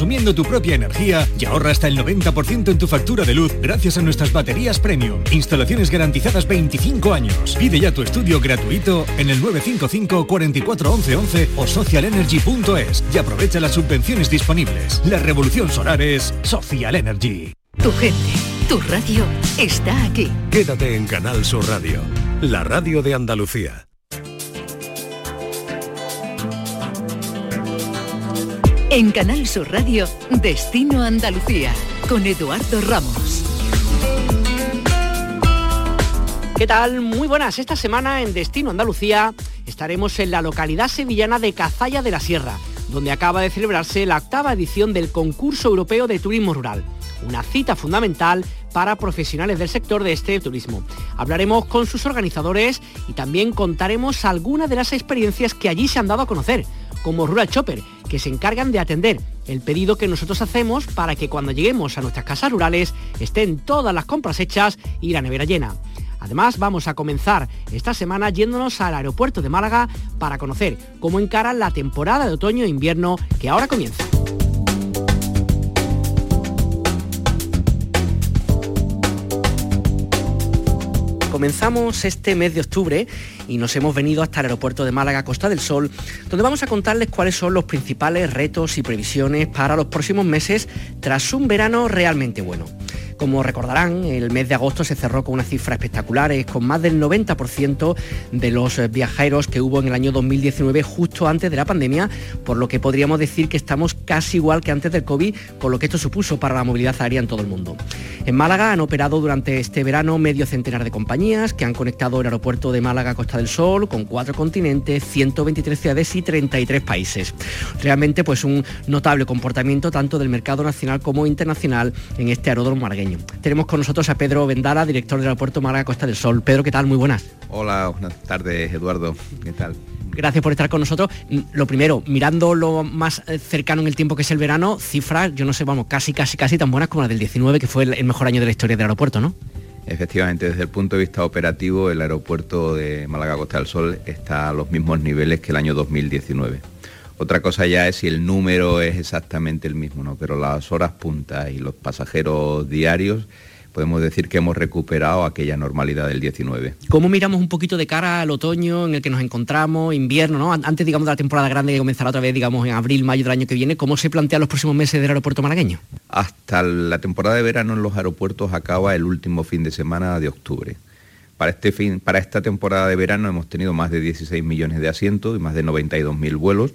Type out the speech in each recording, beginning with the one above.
Consumiendo tu propia energía y ahorra hasta el 90% en tu factura de luz gracias a nuestras baterías premium. Instalaciones garantizadas 25 años. Pide ya tu estudio gratuito en el 955 44 11 11 o socialenergy.es y aprovecha las subvenciones disponibles. La revolución solar es Social Energy. Tu gente, tu radio está aquí. Quédate en Canal Sur Radio, la radio de Andalucía. En Canal Sur Radio, Destino Andalucía, con Eduardo Ramos. ¿Qué tal? Muy buenas. Esta semana en Destino Andalucía estaremos en la localidad sevillana de Cazalla de la Sierra, donde acaba de celebrarse la octava edición del Concurso Europeo de Turismo Rural. Una cita fundamental para profesionales del sector de este turismo. Hablaremos con sus organizadores y también contaremos algunas de las experiencias que allí se han dado a conocer, como Rural Chopper, que se encargan de atender el pedido que nosotros hacemos para que cuando lleguemos a nuestras casas rurales estén todas las compras hechas y la nevera llena. Además, vamos a comenzar esta semana yéndonos al aeropuerto de Málaga para conocer cómo encara la temporada de otoño e invierno que ahora comienza. Comenzamos este mes de octubre y nos hemos venido hasta el aeropuerto de Málaga Costa del Sol, donde vamos a contarles cuáles son los principales retos y previsiones para los próximos meses tras un verano realmente bueno. Como recordarán, el mes de agosto se cerró con unas cifras espectaculares, con más del 90% de los eh, viajeros que hubo en el año 2019 justo antes de la pandemia, por lo que podríamos decir que estamos casi igual que antes del COVID, con lo que esto supuso para la movilidad aérea en todo el mundo. En Málaga han operado durante este verano medio centenar de compañías que han conectado el aeropuerto de Málaga a Costa del Sol con cuatro continentes, 123 ciudades y 33 países. Realmente pues un notable comportamiento tanto del mercado nacional como internacional en este aeródromo margueño. Tenemos con nosotros a Pedro Vendala, director del aeropuerto Málaga Costa del Sol. Pedro, ¿qué tal? Muy buenas. Hola, buenas tardes, Eduardo. ¿Qué tal? Gracias por estar con nosotros. Lo primero, mirando lo más eh, cercano en el tiempo que es el verano, cifras, yo no sé, vamos, casi, casi, casi tan buenas como la del 19, que fue el mejor año de la historia del aeropuerto, ¿no? Efectivamente, desde el punto de vista operativo, el aeropuerto de Málaga Costa del Sol está a los mismos niveles que el año 2019. Otra cosa ya es si el número es exactamente el mismo, ¿no? Pero las horas puntas y los pasajeros diarios podemos decir que hemos recuperado aquella normalidad del 19. ¿Cómo miramos un poquito de cara al otoño en el que nos encontramos, invierno, ¿no? Antes, digamos, de la temporada grande que comenzará otra vez, digamos, en abril, mayo del año que viene, ¿cómo se plantean los próximos meses del aeropuerto malagueño? Hasta la temporada de verano en los aeropuertos acaba el último fin de semana de octubre. Para, este fin, para esta temporada de verano hemos tenido más de 16 millones de asientos y más de 92.000 vuelos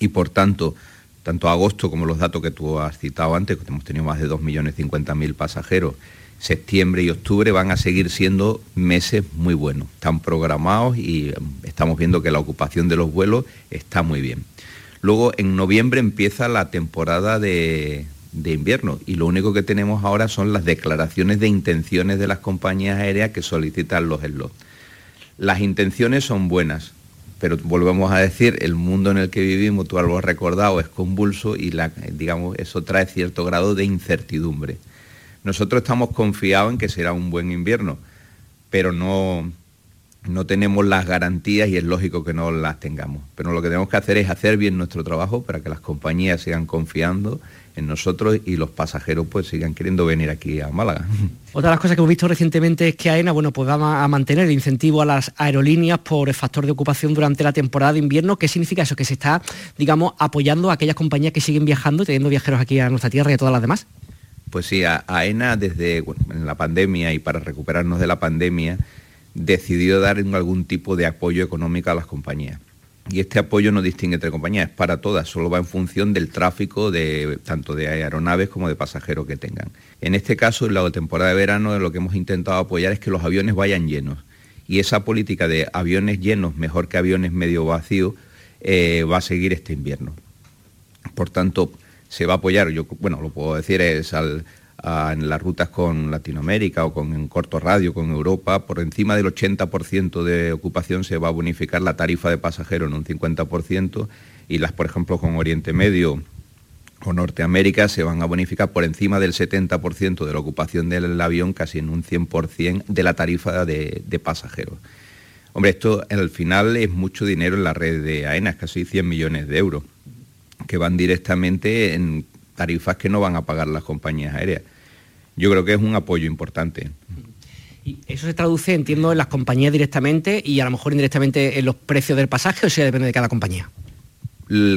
y por tanto, tanto agosto como los datos que tú has citado antes, que hemos tenido más de 2.050.000 pasajeros, septiembre y octubre van a seguir siendo meses muy buenos. Están programados y em, estamos viendo que la ocupación de los vuelos está muy bien. Luego en noviembre empieza la temporada de, de invierno y lo único que tenemos ahora son las declaraciones de intenciones de las compañías aéreas que solicitan los slots. Las intenciones son buenas, pero volvemos a decir, el mundo en el que vivimos, tú lo has recordado, es convulso y la, digamos, eso trae cierto grado de incertidumbre. Nosotros estamos confiados en que será un buen invierno, pero no, no tenemos las garantías y es lógico que no las tengamos. Pero lo que tenemos que hacer es hacer bien nuestro trabajo para que las compañías sigan confiando en nosotros y los pasajeros pues sigan queriendo venir aquí a Málaga. Otra de las cosas que hemos visto recientemente es que AENA bueno, pues va a mantener el incentivo a las aerolíneas por el factor de ocupación durante la temporada de invierno. ¿Qué significa eso? Que se está, digamos, apoyando a aquellas compañías que siguen viajando y teniendo viajeros aquí a nuestra tierra y a todas las demás. Pues sí, AENA desde la pandemia y para recuperarnos de la pandemia decidió dar algún tipo de apoyo económico a las compañías y este apoyo no distingue entre compañías, es para todas, solo va en función del tráfico de tanto de aeronaves como de pasajeros que tengan. En este caso, en la temporada de verano, lo que hemos intentado apoyar es que los aviones vayan llenos. Y esa política de aviones llenos, mejor que aviones medio vacíos, eh, va a seguir este invierno. Por tanto, se va a apoyar, yo, bueno, lo puedo decir, es al, en las rutas con Latinoamérica o con en corto radio con Europa, por encima del 80% de ocupación se va a bonificar la tarifa de pasajero en un 50% y las, por ejemplo, con Oriente Medio o Norteamérica se van a bonificar por encima del 70% de la ocupación del avión, casi en un 100% de la tarifa de, de pasajeros. Hombre, esto al final es mucho dinero en la red de AENA, casi 100 millones de euros. que van directamente en tarifas que no van a pagar las compañías aéreas. Yo creo que es un apoyo importante. ¿Y eso se traduce, entiendo, en las compañías directamente y a lo mejor indirectamente en los precios del pasaje o sea depende de cada compañía?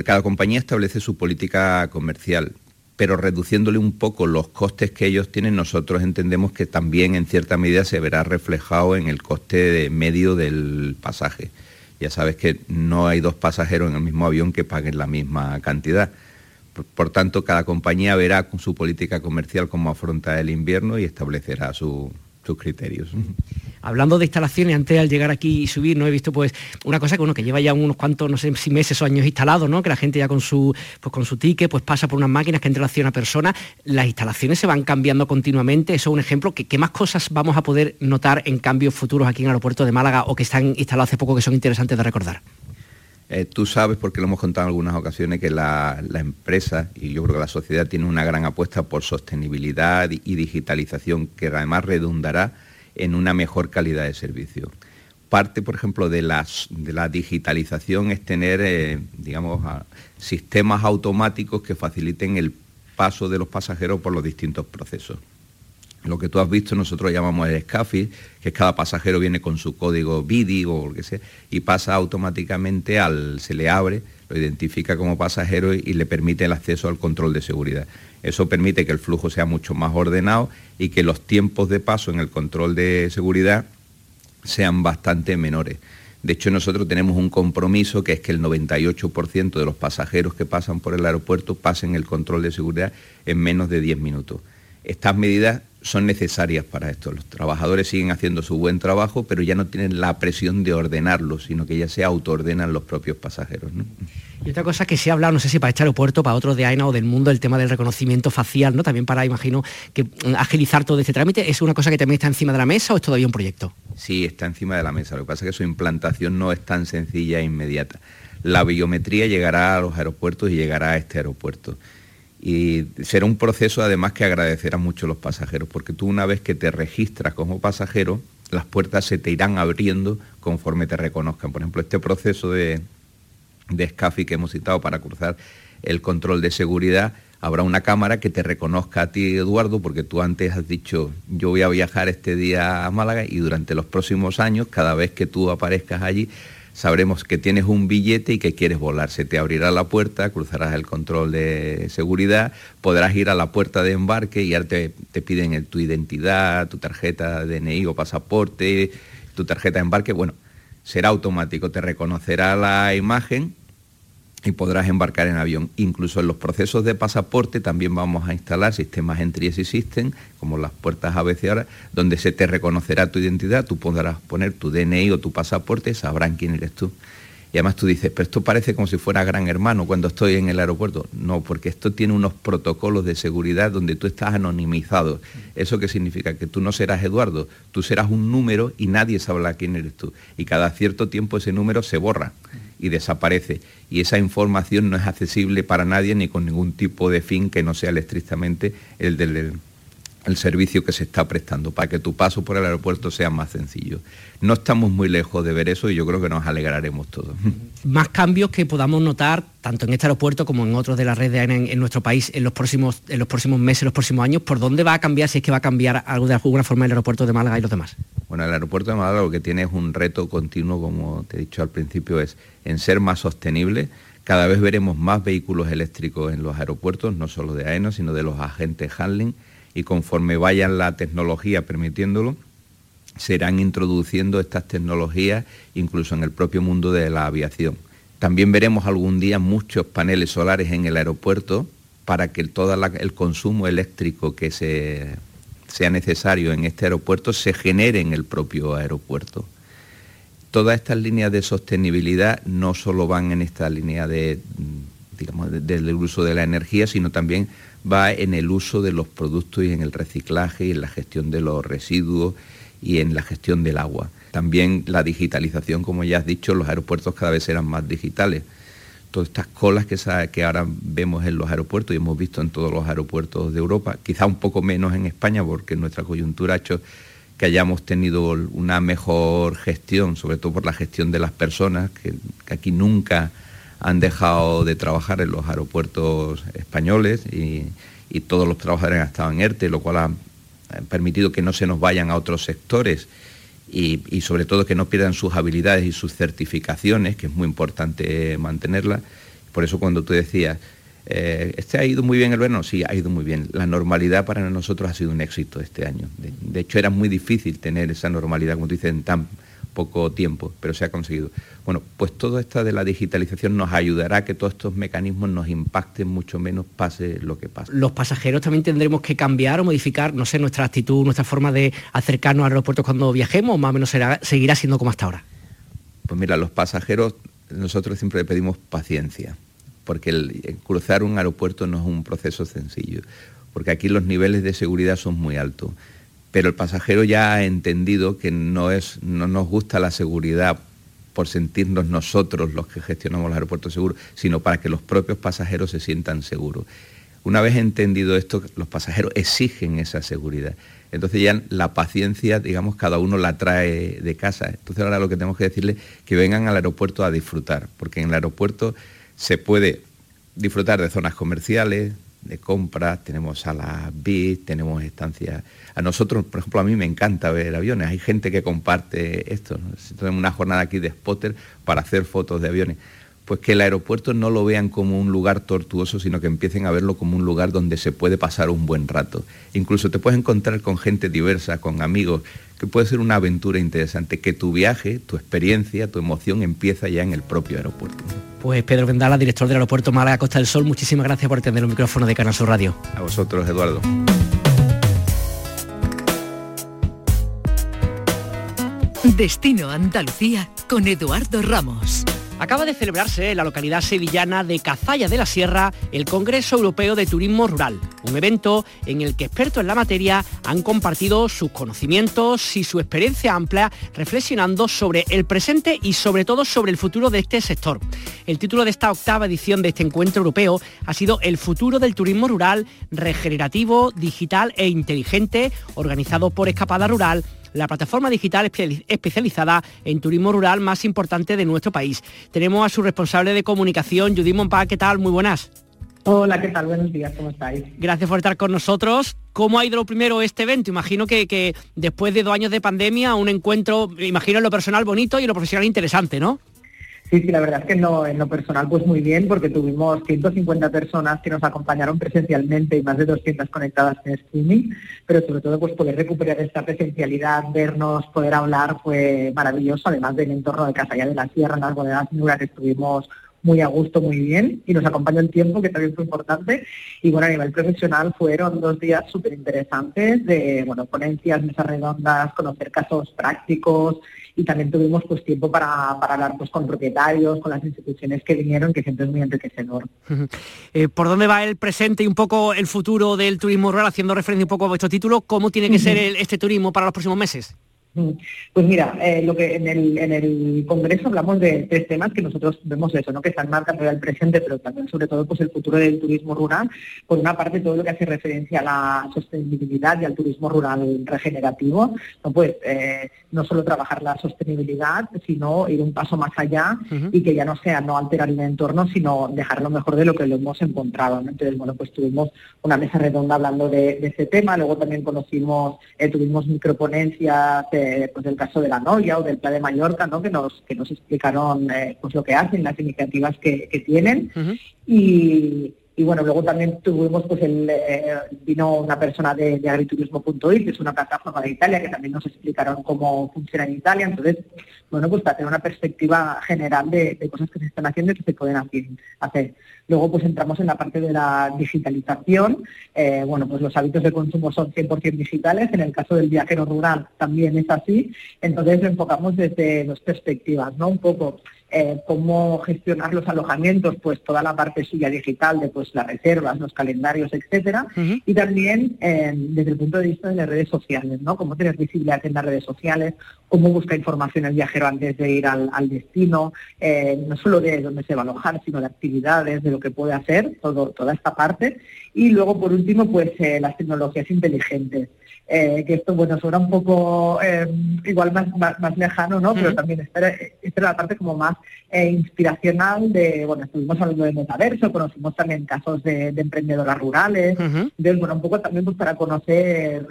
Cada compañía establece su política comercial, pero reduciéndole un poco los costes que ellos tienen, nosotros entendemos que también en cierta medida se verá reflejado en el coste medio del pasaje. Ya sabes que no hay dos pasajeros en el mismo avión que paguen la misma cantidad. Por, tanto, cada compañía verá con su política comercial cómo afronta el invierno y establecerá sus criterios. Hablando de instalaciones, antes al llegar aquí y subir, no he visto pues una cosa que uno que lleva ya unos cuantos, no sé si meses o años instalado, ¿no? Que la gente ya con su pues con su ticket pues pasa por unas máquinas que en relación a personas. Las instalaciones se van cambiando continuamente. Eso es un ejemplo. ¿Qué, más cosas vamos a poder notar en cambios futuros aquí en el aeropuerto de Málaga o que están instalados hace poco que son interesantes de recordar? Eh, tú sabes, porque lo hemos contado en algunas ocasiones, que la, empresa y yo creo que la sociedad tiene una gran apuesta por sostenibilidad y digitalización que además redundará en una mejor calidad de servicio. Parte, por ejemplo, de, de la digitalización es tener, eh, digamos, sistemas automáticos que faciliten el paso de los pasajeros por los distintos procesos lo que tú has visto nosotros llamamos el SCAFI, que es cada pasajero viene con su código BIDI o lo que sea, y pasa automáticamente al, se le abre, lo identifica como pasajero y, le permite el acceso al control de seguridad. Eso permite que el flujo sea mucho más ordenado y que los tiempos de paso en el control de seguridad sean bastante menores. De hecho, nosotros tenemos un compromiso que es que el 98% de los pasajeros que pasan por el aeropuerto pasen el control de seguridad en menos de 10 minutos. Estas medidas son necesarias para esto. Los trabajadores siguen haciendo su buen trabajo, pero ya no tienen la presión de ordenarlo, sino que ya se autoordenan los propios pasajeros. Y otra cosa que se ha hablado, no sé si para este aeropuerto, para otros de AENA o del mundo, el tema del reconocimiento facial, ¿no? También para, imagino, que mm, agilizar todo este trámite, ¿es una cosa que también está encima de la mesa o es todavía un proyecto? Sí, está encima de la mesa. Lo que pasa es que su implantación no es tan sencilla e inmediata. La biometría llegará a los aeropuertos y llegará a este aeropuerto y será un proceso además que agradecerá mucho los pasajeros, porque tú una vez que te registras como pasajero, las puertas se te irán abriendo conforme te reconozcan. Por ejemplo, este proceso de, de SCAFI que hemos citado para cruzar el control de seguridad, habrá una cámara que te reconozca a ti, Eduardo, porque tú antes has dicho, yo voy a viajar este día a Málaga y durante los próximos años, cada vez que tú aparezcas allí, sabremos que tienes un billete y que quieres volar. Se te abrirá la puerta, cruzarás el control de seguridad, podrás ir a la puerta de embarque y ahora te, piden tu identidad, tu tarjeta DNI o pasaporte, tu tarjeta de embarque. Bueno, será automático, te reconocerá la imagen y podrás embarcar en avión. Incluso en los procesos de pasaporte también vamos a instalar sistemas entry system, como las puertas ABC ahora, donde se te reconocerá tu identidad, tú podrás poner tu DNI o tu pasaporte, sabrán quién eres tú. Y además tú dices, pero esto parece como si fuera gran hermano cuando estoy en el aeropuerto. No, porque esto tiene unos protocolos de seguridad donde tú estás anonimizado. ¿Eso qué significa? Que tú no serás Eduardo, tú serás un número y nadie sabrá quién eres tú. Y cada cierto tiempo ese número se borra y desaparece. Y esa información no es accesible para nadie ni con ningún tipo de fin que no sea estrictamente el del el servicio que se está prestando para que tu paso por el aeropuerto sea más sencillo. No estamos muy lejos de ver eso y yo creo que nos alegraremos todos. Más cambios que podamos notar tanto en este aeropuerto como en otros de la red de AENA en, nuestro país en los próximos en los próximos meses, los próximos años, ¿por dónde va a cambiar si es que va a cambiar algo de alguna forma el aeropuerto de Málaga y los demás? Bueno, el aeropuerto de Málaga lo que tiene es un reto continuo, como te he dicho al principio, es en ser más sostenible. Cada vez veremos más vehículos eléctricos en los aeropuertos, no solo de AENA, sino de los agentes handling, y conforme vayan la tecnología permitiéndolo, serán introduciendo estas tecnologías incluso en el propio mundo de la aviación. También veremos algún día muchos paneles solares en el aeropuerto para que todo el consumo eléctrico que sea necesario en este aeropuerto se genere en el propio aeropuerto todas estas líneas de sostenibilidad no solo van en esta línea de, digamos, del uso de la energía, sino también va en el uso de los productos y en el reciclaje y en la gestión de los residuos y en la gestión del agua. También la digitalización, como ya has dicho, los aeropuertos cada vez serán más digitales. Todas estas colas que ahora vemos en los aeropuertos y hemos visto en todos los aeropuertos de Europa, quizá un poco menos en España porque nuestra coyuntura ha hecho que hayamos tenido una mejor gestión, sobre todo por la gestión de las personas, que, aquí nunca han dejado de trabajar en los aeropuertos españoles y, todos los trabajadores han estado en ERTE, lo cual ha permitido que no se nos vayan a otros sectores y, sobre todo que no pierdan sus habilidades y sus certificaciones, que es muy importante mantenerlas. Por eso cuando tú decías, eh, ¿este ha ido muy bien el verano? Sí, ha ido muy bien. La normalidad para nosotros ha sido un éxito este año. De, hecho, era muy difícil tener esa normalidad, como tú dices, en tan poco tiempo, pero se ha conseguido. Bueno, pues todo esto de la digitalización nos ayudará a que todos estos mecanismos nos impacten mucho menos, pase lo que pase. Los pasajeros también tendremos que cambiar o modificar, no sé, nuestra actitud, nuestra forma de acercarnos al aeropuerto cuando viajemos, o más o menos seguirá siendo como hasta ahora. Pues mira, los pasajeros, nosotros siempre le pedimos paciencia, porque el cruzar un aeropuerto no es un proceso sencillo, porque aquí los niveles de seguridad son muy altos pero el pasajero ya ha entendido que no, es, no nos gusta la seguridad por sentirnos nosotros los que gestionamos los aeropuertos seguros, sino para que los propios pasajeros se sientan seguros. Una vez entendido esto, los pasajeros exigen esa seguridad. Entonces ya la paciencia, digamos, cada uno la trae de casa. Entonces ahora lo que tenemos que decirles es que vengan al aeropuerto a disfrutar, porque en el aeropuerto se puede disfrutar de zonas comerciales, de compras, tenemos salas VIP, tenemos estancias. A nosotros, por ejemplo, a mí me encanta ver aviones. Hay gente que comparte esto. Tenemos una jornada aquí de spotter para hacer fotos de aviones. Pues que el aeropuerto no lo vean como un lugar tortuoso, sino que empiecen a verlo como un lugar donde se puede pasar un buen rato. Incluso te puedes encontrar con gente diversa, con amigos, que puede ser una aventura interesante, que tu viaje, tu experiencia, tu emoción empieza ya en el propio aeropuerto. Pues Pedro Vendala, director del aeropuerto Málaga Costa del Sol, muchísimas gracias por atender el micrófono de Canal Sur Radio. A vosotros, Eduardo. Destino Andalucía con Eduardo Ramos. Acaba de celebrarse en la localidad sevillana de Cazalla de la Sierra el Congreso Europeo de Turismo Rural, un evento en el que expertos en la materia han compartido sus conocimientos y su experiencia amplia reflexionando sobre el presente y sobre todo sobre el futuro de este sector. El título de esta octava edición de este encuentro europeo ha sido El futuro del turismo rural regenerativo, digital e inteligente, organizado por Escapada Rural la plataforma digital especializada en turismo rural más importante de nuestro país. Tenemos a su responsable de comunicación, Judith Monpá. ¿Qué tal? Muy buenas. Hola, ¿qué tal? Buenos días, ¿cómo estáis? Gracias por estar con nosotros. ¿Cómo ha ido lo primero este evento? Imagino que, que después de dos años de pandemia, un encuentro, imagino en lo personal bonito y en lo profesional interesante, ¿no? Sí, sí, la verdad es que en lo, personal pues muy bien porque tuvimos 150 personas que nos acompañaron presencialmente y más de 200 conectadas en streaming, pero sobre todo pues poder recuperar esta presencialidad, vernos, poder hablar fue maravilloso, además del entorno de Casalla de la Sierra, en las bodegas que estuvimos muy a gusto, muy bien, y nos acompañó el tiempo, que también fue importante. Y bueno, a nivel profesional fueron dos días súper interesantes de, bueno, ponencias, mesas redondas, conocer casos prácticos, y también tuvimos pues tiempo para, para hablar pues con propietarios, con las instituciones que vinieron, que siempre es muy enriquecedor. Eh, ¿Por dónde va el presente y un poco el futuro del turismo rural, haciendo referencia un poco a vuestro título? ¿Cómo tiene que ser este turismo para los próximos meses? Pues mira, eh, lo que en el, en el Congreso hablamos de tres temas que nosotros vemos eso, ¿no? que están marcando el presente, pero también sobre todo pues el futuro del turismo rural. Por una parte todo lo que hace referencia a la sostenibilidad y al turismo rural regenerativo, no pues eh, no solo trabajar la sostenibilidad, sino ir un paso más allá y que ya no sea no alterar el entorno, sino dejar lo mejor de lo que lo hemos encontrado. Entonces, bueno, pues tuvimos una mesa redonda hablando de, ese tema, luego también conocimos, eh, tuvimos microponencias pues del caso de la Noria o del Plan de Mallorca, ¿no? que nos que nos explicaron eh, pues lo que hacen, las iniciativas que, tienen y y bueno, luego también tuvimos, pues eh, vino una persona de, de agriturismo.it, que es una plataforma de Italia, que también nos explicaron cómo funciona en Italia. Entonces, bueno, pues para tener una perspectiva general de, cosas que se están haciendo y que se pueden hacer. Luego, pues entramos en la parte de la digitalización. Eh, bueno, pues los hábitos de consumo son 100% digitales. En el caso del viajero rural también es así. Entonces, lo enfocamos desde dos perspectivas, ¿no? Un poco eh, cómo gestionar los alojamientos, pues toda la parte suya digital de pues las reservas, los calendarios, etcétera, y también eh, desde el punto de vista de las redes sociales, ¿no? Cómo tener visibilidad en las redes sociales, cómo busca información el viajero antes de ir al, destino, eh, no solo de dónde se va a alojar, sino de actividades, de lo que puede hacer, todo, toda esta parte. Y luego, por último, pues eh, las tecnologías inteligentes. Eh, que esto bueno suena un poco eh, igual más, más, lejano, ¿no? Pero también esta era, la parte como más inspiracional de, bueno, estuvimos hablando de metaverso, conocimos también casos de, emprendedoras rurales, de, bueno, un poco también pues para conocer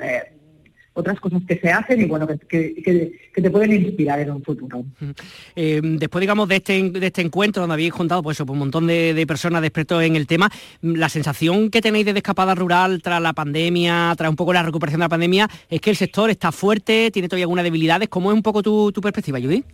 otras cosas que se hacen y bueno, que, te pueden inspirar en un futuro. Eh, después, digamos, de este, de este encuentro donde habéis contado pues, pues, un montón de, personas de expertos en el tema, la sensación que tenéis de escapada rural tras la pandemia, tras un poco la recuperación de la pandemia, es que el sector está fuerte, tiene todavía algunas debilidades. ¿Cómo es un poco tu, perspectiva, Judy?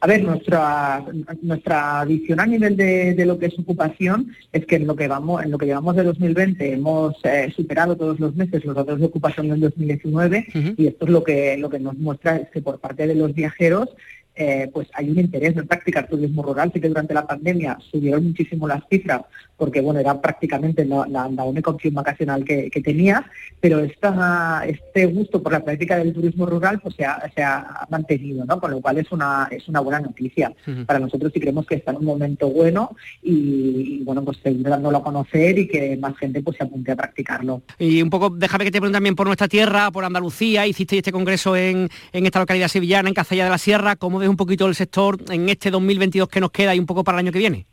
A ver, nuestra, nuestra visión a nivel de, lo que es ocupación es que en lo que vamos, en lo que llevamos de 2020 hemos eh, superado todos los meses los datos de ocupación del 2019 y esto es lo que, lo que nos muestra es que por parte de los viajeros eh, pues hay un interés en practicar turismo rural. Sí que durante la pandemia subieron muchísimo las cifras porque bueno era prácticamente la, única opción vacacional que, tenía, pero esta, este gusto por la práctica del turismo rural pues se ha, mantenido, ¿no? Con lo cual es una, es una buena noticia. Para nosotros sí creemos que está en un momento bueno y, bueno pues seguir dándolo a conocer y que más gente pues se apunte a practicarlo. Y un poco, déjame que te pregunte también por nuestra tierra, por Andalucía, hiciste este congreso en, en esta localidad sevillana, en Cazalla de la Sierra, ¿cómo un poquito el sector en este 2022 que nos queda y un poco para el año que viene?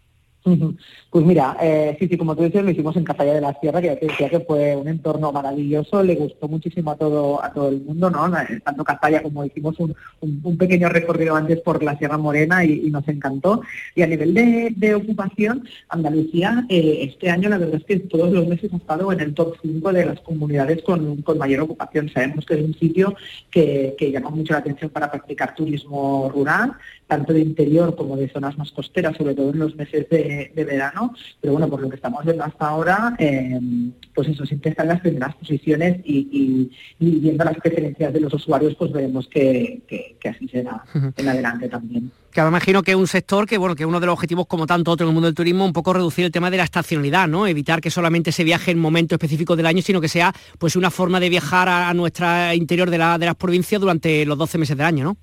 Pues mira, eh, sí, sí, como tú dices, lo hicimos en Cazalla de la Sierra, que decía que fue un entorno maravilloso, le gustó muchísimo a todo a todo el mundo, ¿no? Tanto Cazalla como hicimos un, pequeño recorrido antes por la Sierra Morena y, nos encantó. Y a nivel de, ocupación, Andalucía eh, este año la verdad es que todos los meses ha estado en el top 5 de las comunidades con, mayor ocupación. Sabemos que es un sitio que, llama mucho la atención para practicar turismo rural, tanto de interior como de zonas más costeras, sobre todo en los meses de de, verano, pero bueno, por lo que estamos viendo hasta ahora, eh, pues eso siempre está en las primeras posiciones y, viendo las preferencias de los usuarios, pues veremos que, así será en adelante también. Que me imagino que es un sector que, bueno, que uno de los objetivos, como tanto otro en el mundo del turismo, un poco reducir el tema de la estacionalidad, ¿no? Evitar que solamente se viaje en momentos específicos del año, sino que sea pues una forma de viajar a, nuestra interior de, la, de las provincias durante los 12 meses del año, ¿no?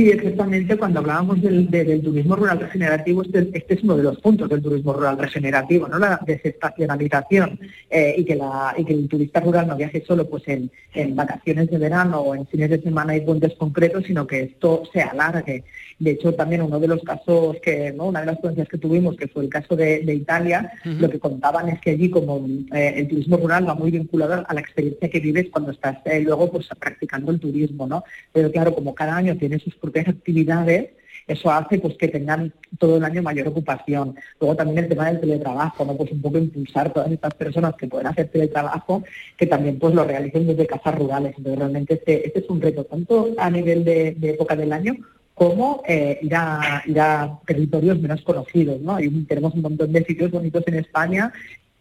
Sí, exactamente. Cuando hablábamos del, turismo rural regenerativo, este, este, es uno de los puntos del turismo rural regenerativo, ¿no? La desestacionalización eh, y, que la, y que el turista rural no viaje solo pues en, vacaciones de verano o en fines de semana y puentes concretos, sino que esto se alargue. De hecho, también uno de los casos que, ¿no? una de las ponencias que tuvimos, que fue el caso de, Italia, lo que contaban es que allí como eh, el turismo rural va muy vinculado a la experiencia que vives cuando estás eh, luego pues practicando el turismo, ¿no? Pero claro, como cada año tiene sus propias actividades, eso hace pues que tengan todo el año mayor ocupación. Luego también el tema del teletrabajo, ¿no? Pues un poco impulsar todas estas personas que pueden hacer teletrabajo, que también pues lo realicen desde casas rurales. Entonces realmente este, este es un reto tanto a nivel de, época del año como eh, ir, a, ir a territorios menos conocidos, ¿no? tenemos un montón de sitios bonitos en España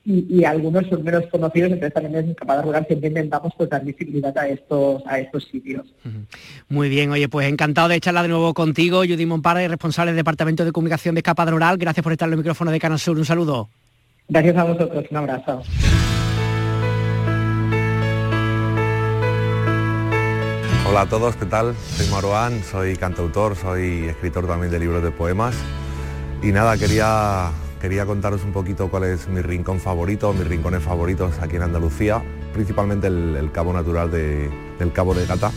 y, algunos son menos conocidos, entonces también en Capada Rural siempre intentamos pues, dar visibilidad a estos, a estos sitios. Muy bien, oye, pues encantado de charlar de nuevo contigo, Judy Monpara, responsable del Departamento de Comunicación de Escapada Rural. Gracias por estar en el micrófono de Canal Sur. Un saludo. Gracias a vosotros, un abrazo. Hola a todos, ¿qué tal? Soy Maruán, soy cantautor, soy escritor también de libros de poemas y nada, quería Quería contaros un poquito cuál es mi rincón favorito, mis rincones favoritos aquí en Andalucía, principalmente el, Cabo Natural del Cabo de Gata.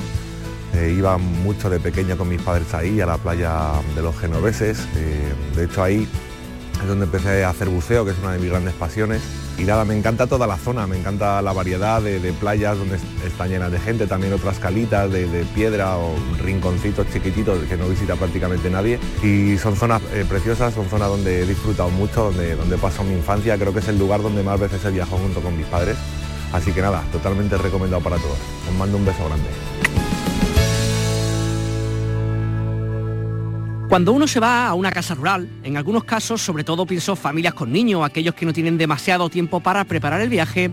Eh, iba mucho de pequeño con mis padres ahí, a la playa de los genoveses. Eh, de hecho ahí es donde empecé a hacer buceo, que es una de mis grandes pasiones y nada, me encanta toda la zona, me encanta la variedad de, playas donde están llenas de gente, también otras calitas de, piedra o rinconcitos chiquititos que no visita prácticamente nadie. Y son zonas eh, preciosas, son zonas donde he disfrutado mucho, donde, donde paso mi infancia, creo que es el lugar donde más veces he viajado junto con mis padres. Así que nada, totalmente recomendado para todos. Os mando un beso grande. Cuando uno se va a una casa rural, en algunos casos, sobre todo pienso familias con niños, aquellos que no tienen demasiado tiempo para preparar el viaje,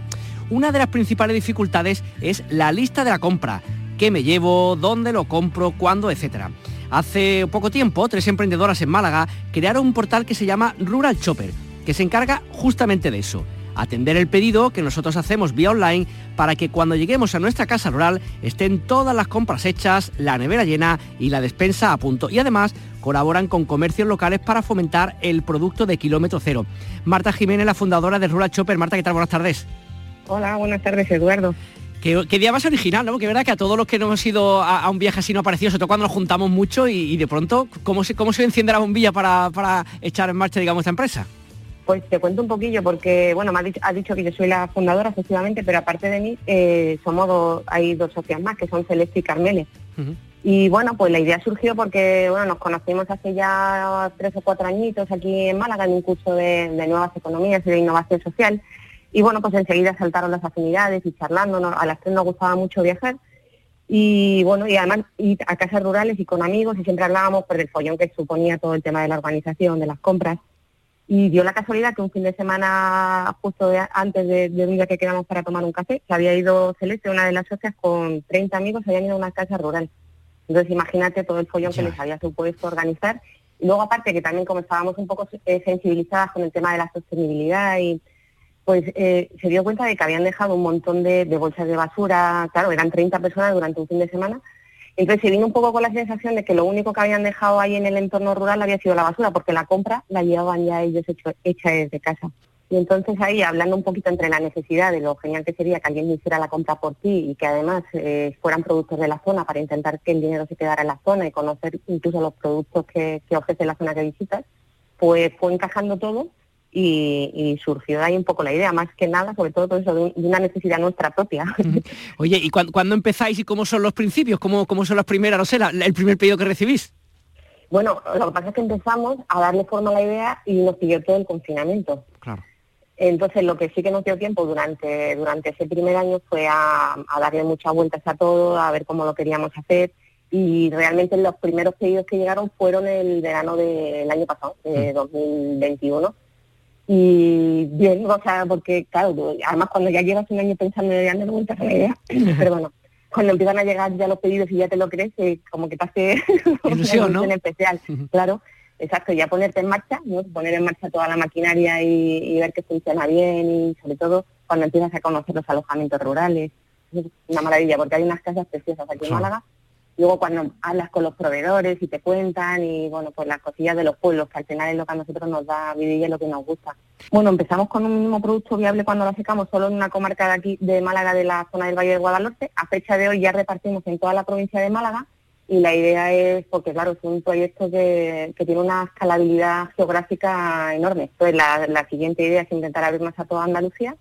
una de las principales dificultades es la lista de la compra. ¿Qué me llevo? ¿Dónde lo compro? ¿Cuándo? Etcétera. Hace poco tiempo, tres emprendedoras en Málaga crearon un portal que se llama Rural Chopper, que se encarga justamente de eso atender el pedido que nosotros hacemos vía online para que cuando lleguemos a nuestra casa rural estén todas las compras hechas, la nevera llena y la despensa a punto. Y además colaboran con comercios locales para fomentar el producto de kilómetro cero. Marta Jiménez, la fundadora de Rural Chopper. Marta, ¿qué tal? Buenas tardes. Hola, buenas tardes, Eduardo. Qué, día más original, ¿no? Que verdad que a todos los que no hemos ido a, un viaje así no ha parecido, sobre todo cuando nos juntamos mucho y, de pronto, ¿cómo se, ¿cómo se enciende la bombilla para, para echar en marcha, digamos, esta empresa? Pues te cuento un poquillo porque, bueno, me ha dicho, que yo soy la fundadora, efectivamente, pero aparte de mí, eh, somos dos, hay dos socias más, que son Celeste y Carmele. Y bueno, pues la idea surgió porque, bueno, nos conocimos hace ya tres o cuatro añitos aquí en Málaga en un curso de, nuevas economías y de innovación social. Y bueno, pues enseguida saltaron las afinidades y charlando, a las tres nos gustaba mucho viajar. Y bueno, y además ir a casas rurales y con amigos y siempre hablábamos por el follón que suponía todo el tema de la organización, de las compras. Y dio la casualidad que un fin de semana, justo antes de, un día que quedamos para tomar un café, se había ido Celeste, una de las socias, con 30 amigos, habían ido a una casa rural. Entonces imagínate todo el follón que les había supuesto organizar. Y luego aparte que también como estábamos un poco eh, sensibilizadas con el tema de la sostenibilidad y pues eh, se dio cuenta de que habían dejado un montón de, de, bolsas de basura, claro, eran 30 personas durante un fin de semana, entonces se vino un poco con la sensación de que lo único que habían dejado ahí en el entorno rural había sido la basura, porque la compra la llevaban ya ellos hecha desde casa. Y entonces ahí, hablando un poquito entre la necesidad de lo genial que sería que alguien hiciera la compra por ti y que además eh, fueran productos de la zona para intentar que el dinero se quedara en la zona y conocer incluso los productos que, que ofrece la zona que visitas, pues fue encajando todo y, surgió de ahí un poco la idea, más que nada, sobre todo por eso, de, una necesidad nuestra propia. Oye, ¿y cuándo, empezáis y cómo son los principios? ¿Cómo, cómo son las primeras, no sé, el primer pedido que recibís? Bueno, lo que pasa es que empezamos a darle forma a la idea y nos pidió todo el confinamiento. Claro. Entonces, lo que sí que nos dio tiempo durante, durante ese primer año fue a, darle muchas vueltas a todo, a ver cómo lo queríamos hacer. Y realmente los primeros pedidos que llegaron fueron el verano del año pasado, de 2021 y bien, o sea, porque claro, además cuando ya llevas un año pensando en dando vueltas a la idea, pero bueno, cuando empiezan a llegar ya los pedidos y ya te lo crees, eh, como que te hace ilusión, ¿no? especial, claro, exacto, ya ponerte en marcha, ¿no? poner en marcha toda la maquinaria y, ver que funciona bien y sobre todo cuando empiezas a conocer los alojamientos rurales, es una maravilla, porque hay unas casas preciosas aquí en Málaga Luego cuando hablas con los proveedores y te cuentan y bueno, pues las cosillas de los pueblos, que al final es lo que a nosotros nos da vida y es lo que nos gusta. Bueno, empezamos con un mismo producto viable cuando lo sacamos solo en una comarca de aquí de Málaga de la zona del Valle de Guadalhorce. A fecha de hoy ya repartimos en toda la provincia de Málaga y la idea es, porque claro, es un proyecto que, tiene una escalabilidad geográfica enorme. Entonces la siguiente idea es intentar abrir más a toda Andalucía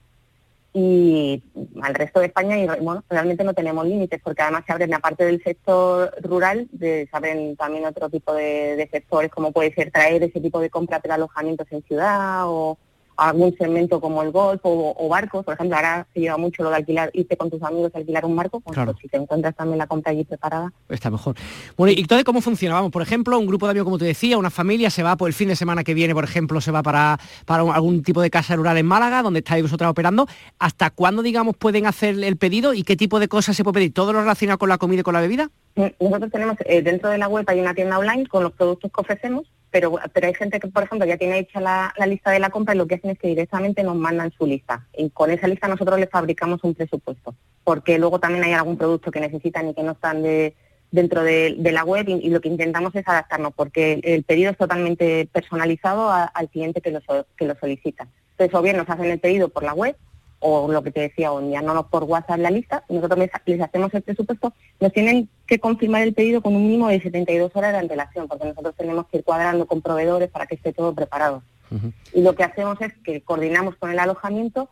y al resto de España y bueno, realmente no tenemos límites porque además se abren aparte del sector rural, se abren también otro tipo de, de, sectores como puede ser traer ese tipo de compra de alojamientos en ciudad o, algún segmento como el golf o, barcos. Por ejemplo, ahora se lleva mucho lo de alquilar, irte con tus amigos a alquilar un barco, pues, pues si te encuentras también la compra allí preparada. Está mejor. Bueno, ¿y entonces cómo funciona? Vamos, por ejemplo, un grupo de amigos, como te decía, una familia se va por el fin de semana que viene, por ejemplo, se va para, para algún tipo de casa rural en Málaga, donde estáis vosotros operando. ¿Hasta cuándo, digamos, pueden hacer el pedido y qué tipo de cosas se puede pedir? ¿Todo lo relacionado con la comida y con la bebida? Nosotros tenemos, eh, dentro de la web hay una tienda online con los productos que ofrecemos pero, pero hay gente que, por ejemplo, ya tiene hecha la, lista de la compra y lo que hacen es que directamente nos mandan su lista. Y con esa lista nosotros les fabricamos un presupuesto, porque luego también hay algún producto que necesitan y que no están de, dentro de, la web y, lo que intentamos es adaptarnos, porque el, pedido es totalmente personalizado al cliente que lo, que lo solicita. Entonces, o bien nos hacen el pedido por la web o lo que te decía, o enviándonos por WhatsApp la lista, nosotros les, hacemos el presupuesto, nos tienen que confirmar el pedido con un mínimo de 72 horas de antelación, porque nosotros tenemos que ir cuadrando con proveedores para que esté todo preparado. Y lo que hacemos es que coordinamos con el alojamiento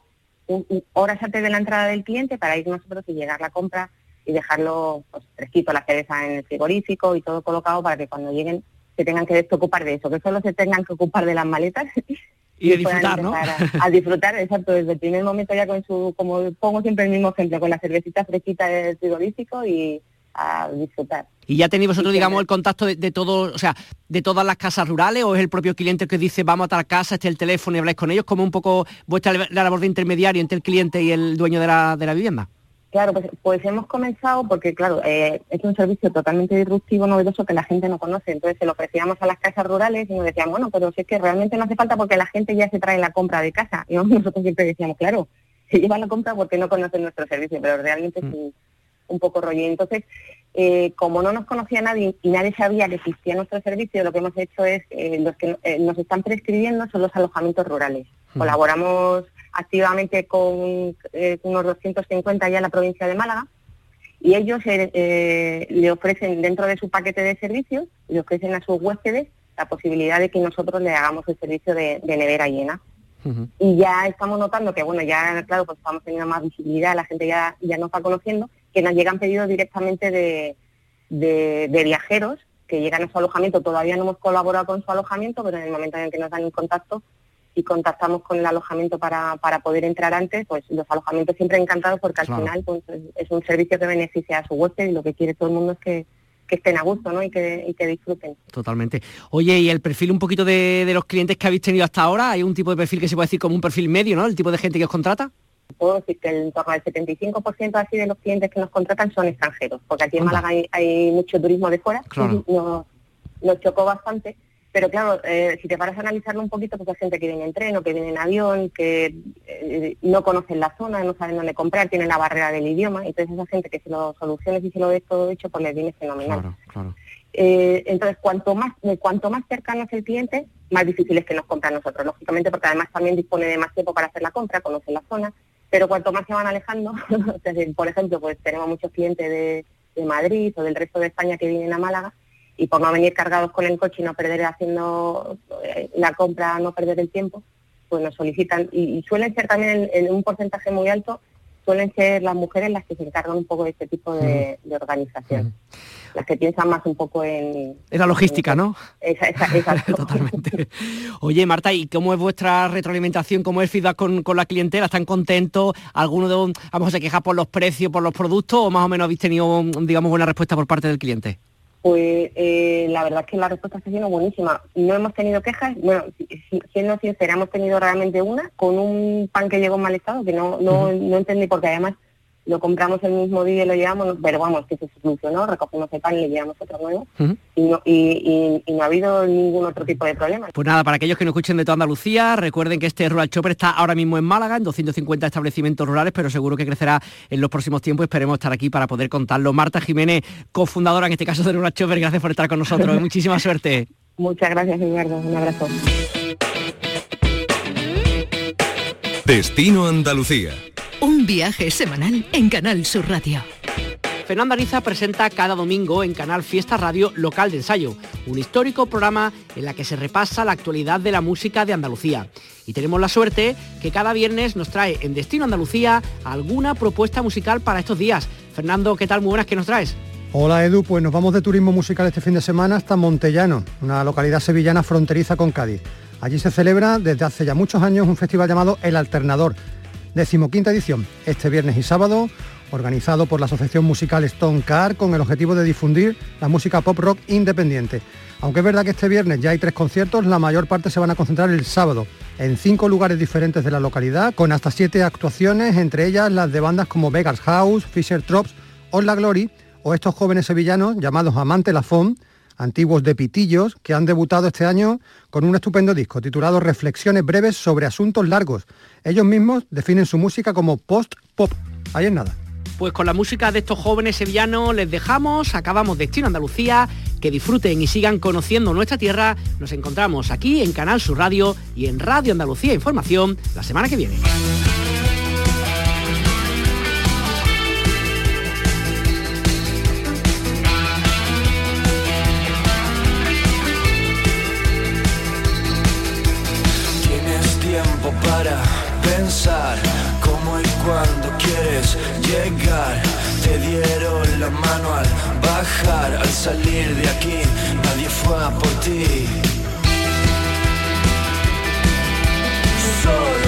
horas antes de la entrada del cliente para ir nosotros y llegar la compra y dejarlo pues, fresquito, la cereza en el frigorífico y todo colocado para que cuando lleguen se tengan que desocupar de eso, que solo se tengan que ocupar de las maletas y, de disfrutar, ¿no? A, disfrutar, exacto, desde el primer momento ya con su, como pongo siempre el mismo ejemplo, con la cervecita fresquita del frigorífico y a disfrutar. ¿Y ya tenéis vosotros, digamos, el contacto de, de todo, o sea, de todas las casas rurales o es el propio cliente que dice vamos a tal casa, este el teléfono y habláis con ellos, como un poco vuestra labor de intermediario entre el cliente y el dueño de la, de la vivienda? Claro, pues, pues hemos comenzado porque, claro, eh, es un servicio totalmente disruptivo, novedoso que la gente no conoce. Entonces se lo ofrecíamos a las casas rurales y nos decían, bueno, pero si es que realmente no hace falta porque la gente ya se trae la compra de casa. Y nosotros siempre decíamos, claro, se lleva la compra porque no conocen nuestro servicio, pero realmente es mm. un, poco rollo. Entonces, eh, como no nos conocía nadie y nadie sabía que existía nuestro servicio, lo que hemos hecho es, eh, los que nos están prescribiendo son los alojamientos rurales. Mm. Colaboramos activamente con eh, unos 250 ya en la provincia de Málaga y ellos eh, eh, le ofrecen dentro de su paquete de servicios, le ofrecen a sus huéspedes la posibilidad de que nosotros le hagamos el servicio de, nevera llena. Y ya estamos notando que, bueno, ya, claro, pues estamos teniendo más visibilidad, la gente ya, ya nos va conociendo, que nos llegan pedidos directamente de, de viajeros que llegan a su alojamiento. Todavía no hemos colaborado con su alojamiento, pero en el momento en el que nos dan en contacto, y contactamos con el alojamiento para, para poder entrar antes, pues los alojamientos siempre encantados porque al final pues, es un servicio que beneficia a su huésped y lo que quiere todo el mundo es que, estén a gusto ¿no? y, que, y que disfruten. Totalmente. Oye, ¿y el perfil un poquito de, de, los clientes que habéis tenido hasta ahora? ¿Hay un tipo de perfil que se puede decir como un perfil medio, ¿no? El tipo de gente que os contrata. Puedo decir que en torno al 75% así de los clientes que nos contratan son extranjeros, porque aquí en Málaga hay, mucho turismo de fuera, y nos chocó bastante pero claro, eh, si te paras a analizarlo un poquito, pues hay gente que viene en tren o que viene en avión, que eh, no conocen la zona, no saben dónde comprar, tienen la barrera del idioma, entonces esa gente que se lo soluciones y se lo ves todo hecho, pues les viene fenomenal. Eh, entonces, cuanto más, cuanto más cercano es el cliente, más difícil es que nos compre a nosotros, lógicamente, porque además también dispone de más tiempo para hacer la compra, conoce la zona, pero cuanto más se van alejando, por ejemplo, pues tenemos muchos clientes de Madrid o del resto de España que vienen a Málaga, y por no venir cargados con el coche y no perder haciendo eh, la compra, no perder el tiempo, pues nos solicitan. Y, suelen ser también en, un porcentaje muy alto, suelen ser las mujeres las que se encargan un poco de este tipo de, organización. Las que piensan más un poco en... En la logística, ¿no? Esa, esa, Totalmente. Oye, Marta, ¿y cómo es vuestra retroalimentación? ¿Cómo es el feedback con, la clientela? ¿Están contentos? ¿Alguno de vamos, se queja por los precios, por los productos? ¿O más o menos habéis tenido, digamos, buena respuesta por parte del cliente? Pues eh, la verdad es que la respuesta está siendo buenísima. No hemos tenido quejas, bueno, siendo sincera, hemos tenido realmente una con un pan que llegó en mal estado, que no, no, no entendí porque además lo compramos el mismo día y lo llevamos, pero vamos, que se solucionó, recogimos el pan y le llevamos otro nuevo y, no, y, no ha habido ningún otro tipo de problema. Pues nada, para aquellos que nos escuchen de toda Andalucía, recuerden que este Rural Chopper está ahora mismo en Málaga, en 250 establecimientos rurales, pero seguro que crecerá en los próximos tiempos. Esperemos estar aquí para poder contarlo. Marta Jiménez, cofundadora en este caso de Rural Chopper, gracias por estar con nosotros. Muchísima suerte. Muchas gracias, Eduardo. Un abrazo. Destino Andalucía un viaje semanal en Canal Sur Radio. Fernando Ariza presenta cada domingo en Canal Fiesta Radio Local de Ensayo, un histórico programa en la que se repasa la actualidad de la música de Andalucía. Y tenemos la suerte que cada viernes nos trae en Destino Andalucía alguna propuesta musical para estos días. Fernando, ¿qué tal? Muy buenas, ¿qué nos traes? Hola Edu, pues nos vamos de turismo musical este fin de semana hasta Montellano, una localidad sevillana fronteriza con Cádiz. Allí se celebra desde hace ya muchos años un festival llamado El Alternador, decimoquinta edición, este viernes y sábado, organizado por la Asociación Musical Stone Car con el objetivo de difundir la música pop rock independiente. Aunque es verdad que este viernes ya hay tres conciertos, la mayor parte se van a concentrar el sábado en cinco lugares diferentes de la localidad, con hasta siete actuaciones, entre ellas las de bandas como Vegas House, Fisher Trops, o La Glory, o estos jóvenes sevillanos llamados Amante Lafon, antiguos de Pitillos, que han debutado este año con un estupendo disco titulado Reflexiones breves sobre asuntos largos. Ellos mismos definen su música como post-pop. Ahí es nada. Pues con la música de estos jóvenes sevillanos les dejamos, acabamos Destino Andalucía, que disfruten y sigan conociendo nuestra tierra. Nos encontramos aquí en Canal Sur Radio y en Radio Andalucía Información la semana que viene. Cuándo quieres llegar. Te dieron la mano al bajar, al salir de aquí, nadie fue a por ti. Solo